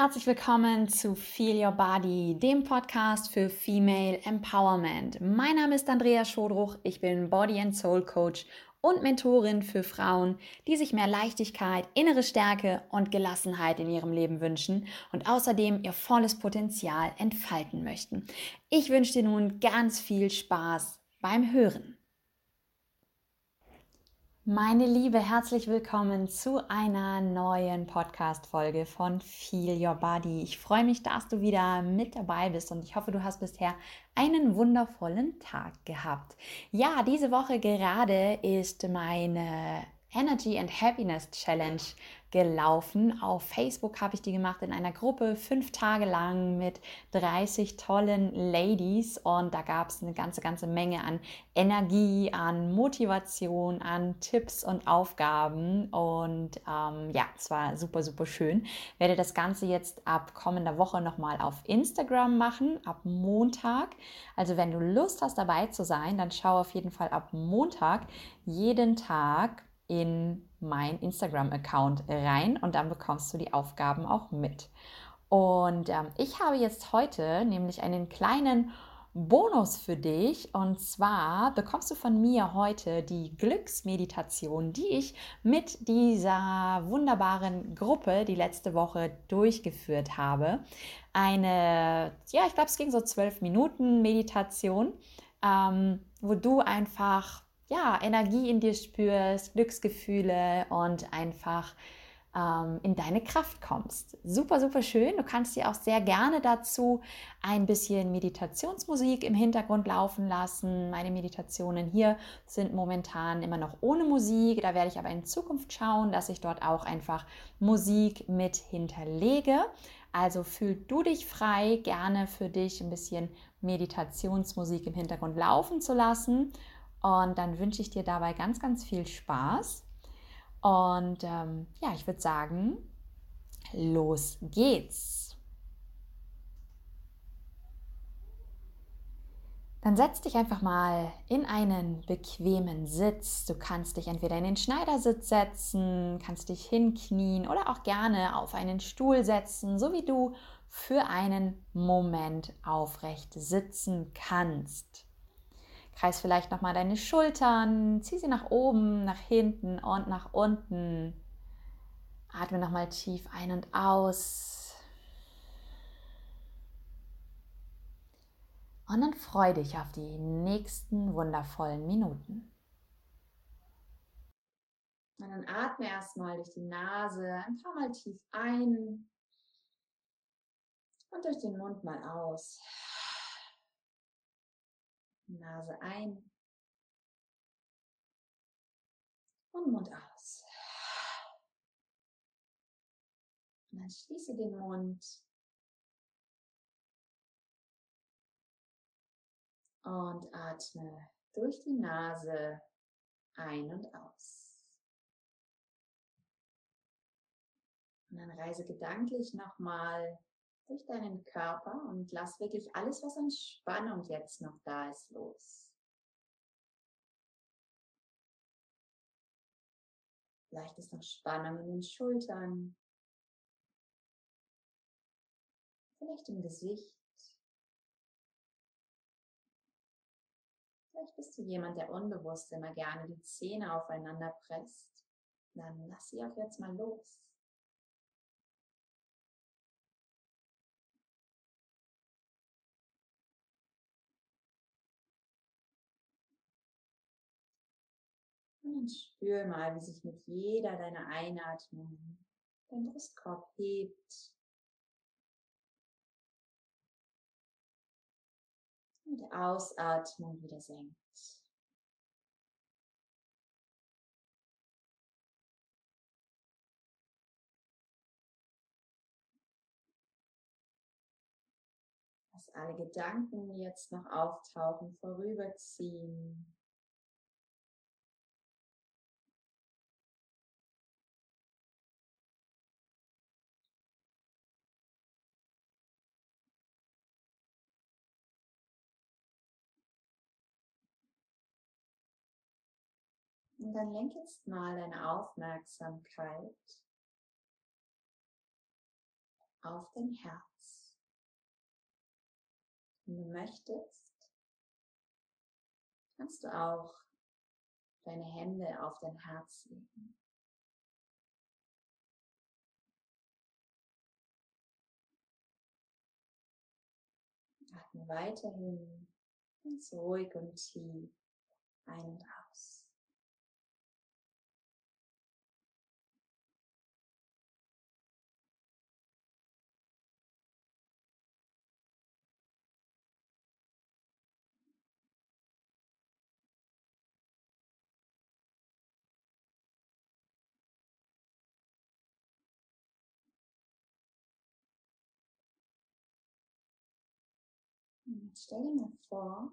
Herzlich willkommen zu Feel Your Body, dem Podcast für Female Empowerment. Mein Name ist Andrea Schodruch, ich bin Body and Soul Coach und Mentorin für Frauen, die sich mehr Leichtigkeit, innere Stärke und Gelassenheit in ihrem Leben wünschen und außerdem ihr volles Potenzial entfalten möchten. Ich wünsche dir nun ganz viel Spaß beim Hören. Meine Liebe, herzlich willkommen zu einer neuen Podcast-Folge von Feel Your Body. Ich freue mich, dass du wieder mit dabei bist und ich hoffe, du hast bisher einen wundervollen Tag gehabt. Ja, diese Woche gerade ist meine Energy and Happiness Challenge gelaufen. Auf Facebook habe ich die gemacht in einer Gruppe, fünf Tage lang mit 30 tollen Ladies. Und da gab es eine ganze, ganze Menge an Energie, an Motivation, an Tipps und Aufgaben. Und ähm, ja, es war super, super schön. Ich werde das Ganze jetzt ab kommender Woche nochmal auf Instagram machen, ab Montag. Also wenn du Lust hast, dabei zu sein, dann schau auf jeden Fall ab Montag jeden Tag in mein Instagram-Account rein und dann bekommst du die Aufgaben auch mit. Und ähm, ich habe jetzt heute nämlich einen kleinen Bonus für dich und zwar bekommst du von mir heute die Glücksmeditation, die ich mit dieser wunderbaren Gruppe die letzte Woche durchgeführt habe. Eine, ja, ich glaube, es ging so zwölf Minuten Meditation, ähm, wo du einfach ja, Energie in dir spürst, Glücksgefühle und einfach ähm, in deine Kraft kommst. Super, super schön. Du kannst dir auch sehr gerne dazu ein bisschen Meditationsmusik im Hintergrund laufen lassen. Meine Meditationen hier sind momentan immer noch ohne Musik. Da werde ich aber in Zukunft schauen, dass ich dort auch einfach Musik mit hinterlege. Also fühl du dich frei, gerne für dich ein bisschen Meditationsmusik im Hintergrund laufen zu lassen. Und dann wünsche ich dir dabei ganz, ganz viel Spaß. Und ähm, ja, ich würde sagen, los geht's. Dann setz dich einfach mal in einen bequemen Sitz. Du kannst dich entweder in den Schneidersitz setzen, kannst dich hinknien oder auch gerne auf einen Stuhl setzen, so wie du für einen Moment aufrecht sitzen kannst. Kreis vielleicht nochmal deine Schultern, zieh sie nach oben, nach hinten und nach unten. Atme nochmal tief ein und aus. Und dann freu dich auf die nächsten wundervollen Minuten. Und dann atme erstmal durch die Nase ein paar Mal tief ein und durch den Mund mal aus. Nase ein und Mund aus. Und dann schließe den Mund und atme durch die Nase ein und aus. Und dann reise gedanklich nochmal durch deinen Körper und lass wirklich alles, was an Spannung jetzt noch da ist, los. Vielleicht ist noch Spannung in den Schultern, vielleicht im Gesicht. Vielleicht bist du jemand, der unbewusst immer gerne die Zähne aufeinander presst. Dann lass sie auch jetzt mal los. Und spür mal, wie sich mit jeder deiner Einatmung dein Brustkorb hebt. Und Ausatmung wieder senkt. Lass alle Gedanken, die jetzt noch auftauchen, vorüberziehen. Und dann lenk jetzt mal deine Aufmerksamkeit auf dein Herz. Wenn du möchtest, kannst du auch deine Hände auf dein Herz legen. Atme weiterhin ganz ruhig und tief ein und aus. Stell dir mal vor,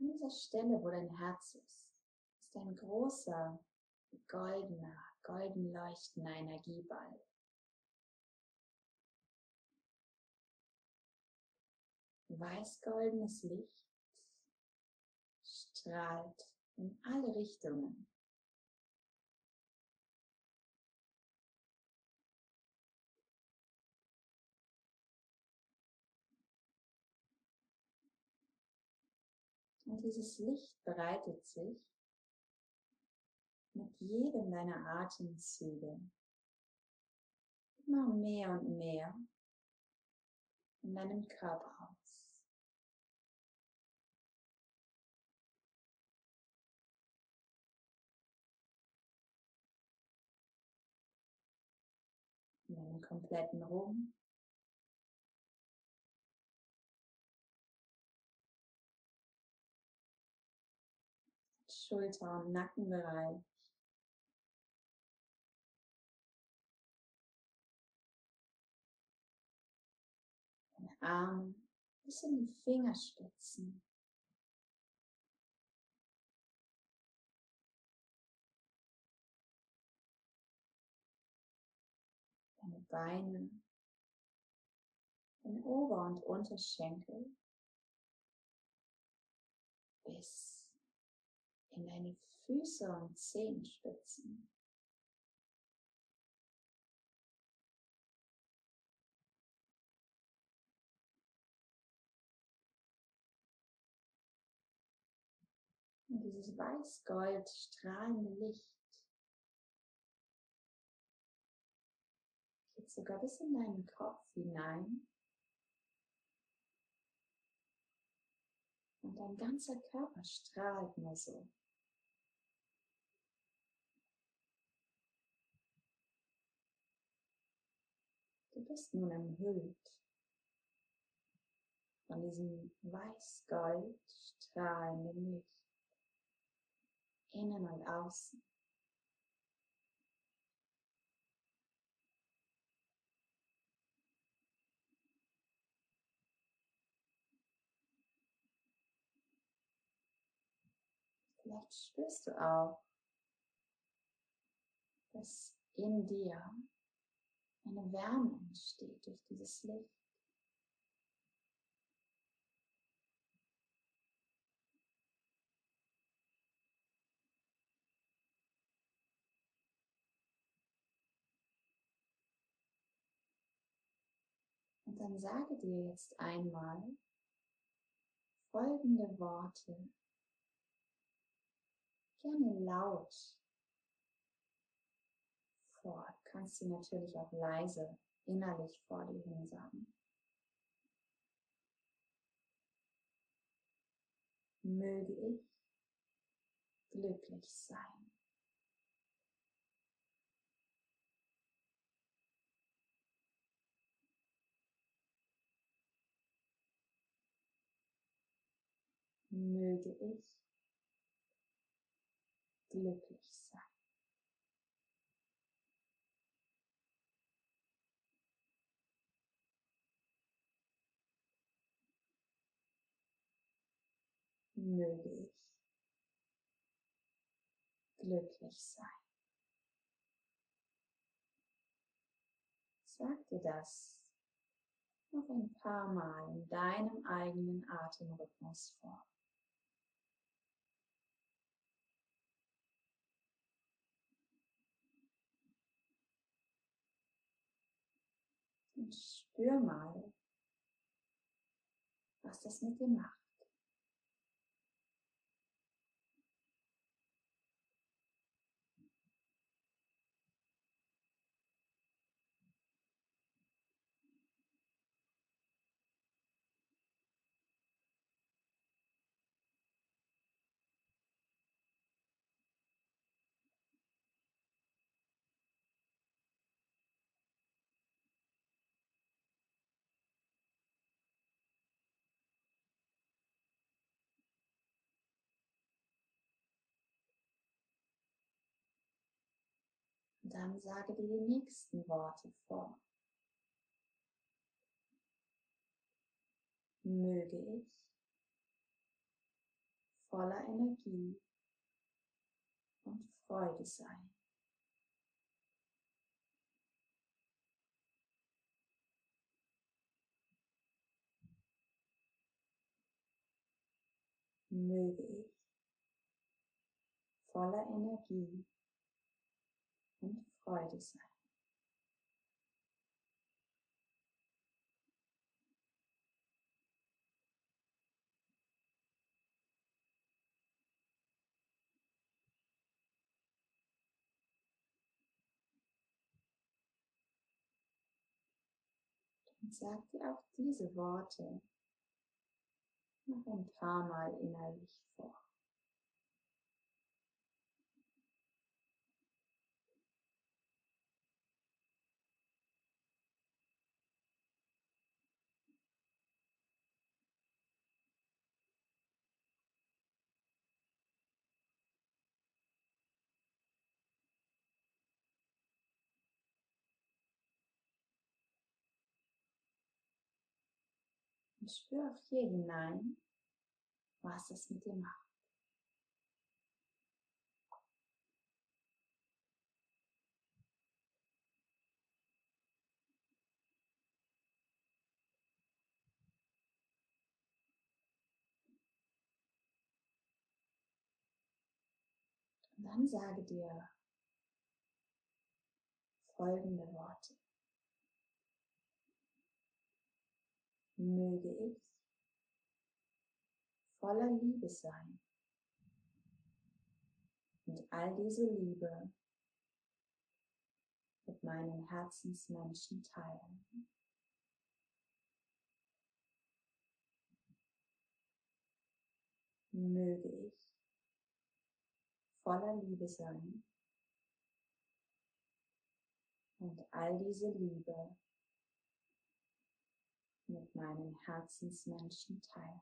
an dieser Stelle, wo dein Herz ist, ist ein großer, goldener, golden leuchtender Energieball. Weiß-goldenes Licht strahlt in alle Richtungen. Und dieses Licht breitet sich mit jedem deiner Atemzüge immer mehr und mehr in deinem Körper aus. In deinem kompletten Rumpf. Schulter- und Nackenbereich. Deine Arme bis in die Fingerspitzen. Deine Beine, deine Ober- und Unterschenkel bis in deine Füße und Zehenspitzen. Und dieses weiß-gold strahlende Licht geht sogar bis in deinen Kopf hinein. Und dein ganzer Körper strahlt nur so. Bist nun umhüllt von diesem weiß-gold strahlenden Licht, innen und außen. Vielleicht spürst du auch, dass in dir eine Wärme entsteht durch dieses Licht. Und dann sage dir jetzt einmal folgende Worte, gerne laut vor. Kannst sie natürlich auch leise innerlich vor dir hin sagen. Möge ich glücklich sein. Möge ich glücklich sein. Möge ich glücklich sein. Sag dir das noch ein paar Mal in deinem eigenen Atemrhythmus vor. Und spür mal, was das mit dir macht. Dann sage dir die nächsten Worte vor. Möge ich voller Energie und Freude sein. Möge ich voller Energie und Freude sein. Und sag dir auch diese Worte noch ein paar Mal innerlich vor. Und spür auch hier hinein, was es mit dir macht. Dann sage dir folgende Worte. Möge ich voller Liebe sein und all diese Liebe mit meinen Herzensmenschen teilen. Möge ich voller Liebe sein und all diese Liebe mit meinen Herzensmenschen teilen.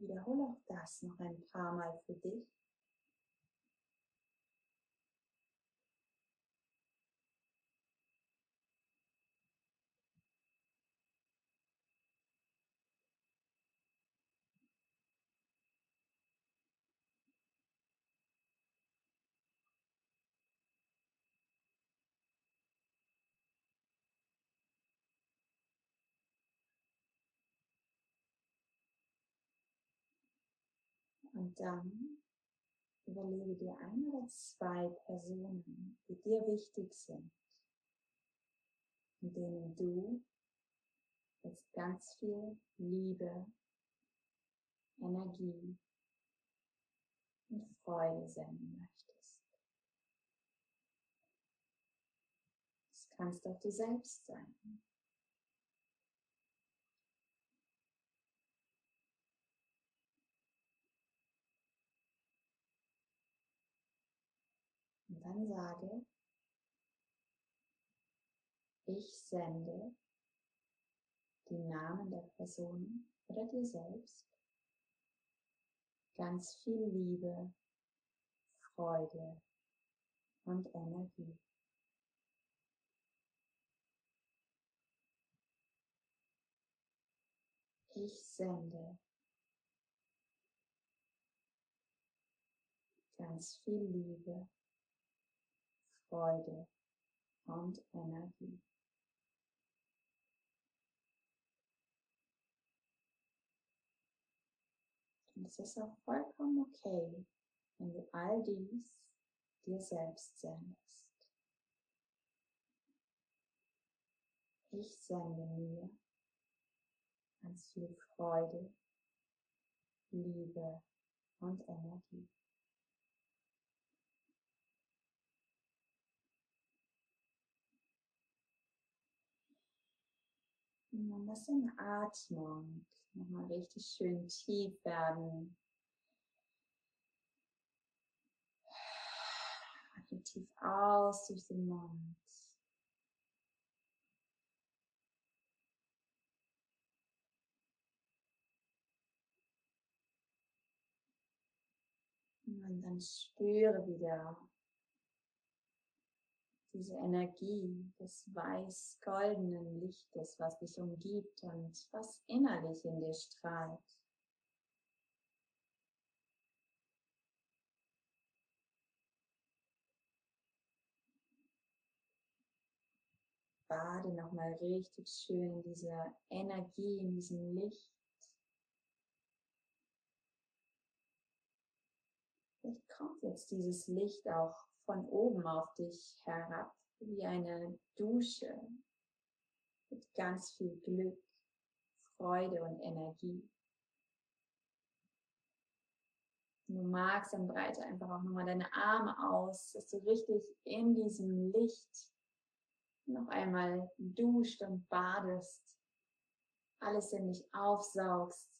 Wiederhole auch das noch ein paar Mal für dich. Und dann überlege dir ein oder zwei Personen, die dir wichtig sind, in denen du jetzt ganz viel Liebe, Energie und Freude senden möchtest. Das kannst auch du selbst sein. Dann sage, ich sende die Namen der Person oder dir selbst ganz viel Liebe, Freude und Energie. Ich sende ganz viel Liebe, Freude und Energie. Und es ist auch vollkommen okay, wenn du all dies dir selbst sendest. Ich sende mir ganz viel Freude, Liebe und Energie. Und dann lass deine Atmung nochmal richtig schön tief werden. Atme tief aus durch den Mund. Und dann spüre wieder diese Energie des weiß-goldenen Lichtes, was dich umgibt und was innerlich in dir strahlt. Bade nochmal richtig schön in dieser Energie, in diesem Licht. Vielleicht kommt jetzt dieses Licht auch von oben auf dich herab, wie eine Dusche mit ganz viel Glück, Freude und Energie. Du magst, dann breite einfach auch nochmal deine Arme aus, dass du richtig in diesem Licht noch einmal duscht und badest, alles in dich aufsaugst,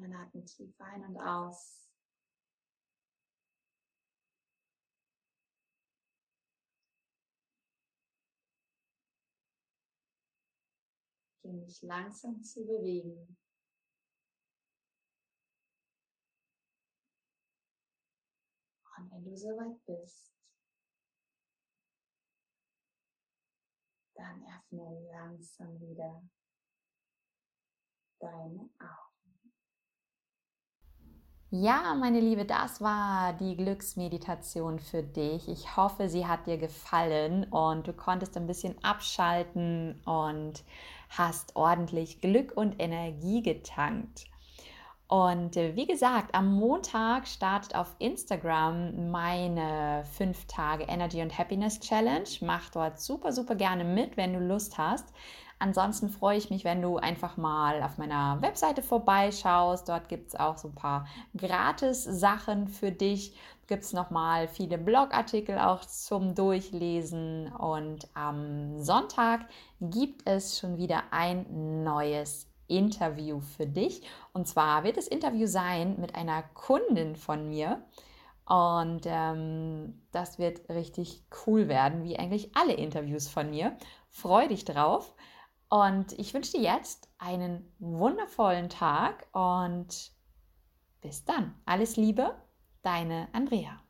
Und dann atme tief ein und aus. Beginn dich langsam zu bewegen. Und wenn du soweit bist, dann öffne langsam wieder deine Augen. Ja, meine Liebe, das war die Glücksmeditation für dich. Ich hoffe, sie hat dir gefallen und du konntest ein bisschen abschalten und hast ordentlich Glück und Energie getankt. Und äh, wie gesagt, am Montag startet auf Instagram meine 5 Tage Energy und Happiness Challenge. Mach dort super, super gerne mit, wenn du Lust hast. Ansonsten freue ich mich, wenn du einfach mal auf meiner Webseite vorbeischaust. Dort gibt es auch so ein paar Gratis-Sachen für dich. Gibt es nochmal viele Blogartikel auch zum Durchlesen. Und am Sonntag gibt es schon wieder ein neues Interview für dich. Und zwar wird das Interview sein mit einer Kundin von mir. Und ähm, das wird richtig cool werden, wie eigentlich alle Interviews von mir. Freu dich drauf. Und ich wünsche dir jetzt einen wundervollen Tag und bis dann. Alles Liebe, deine Andrea.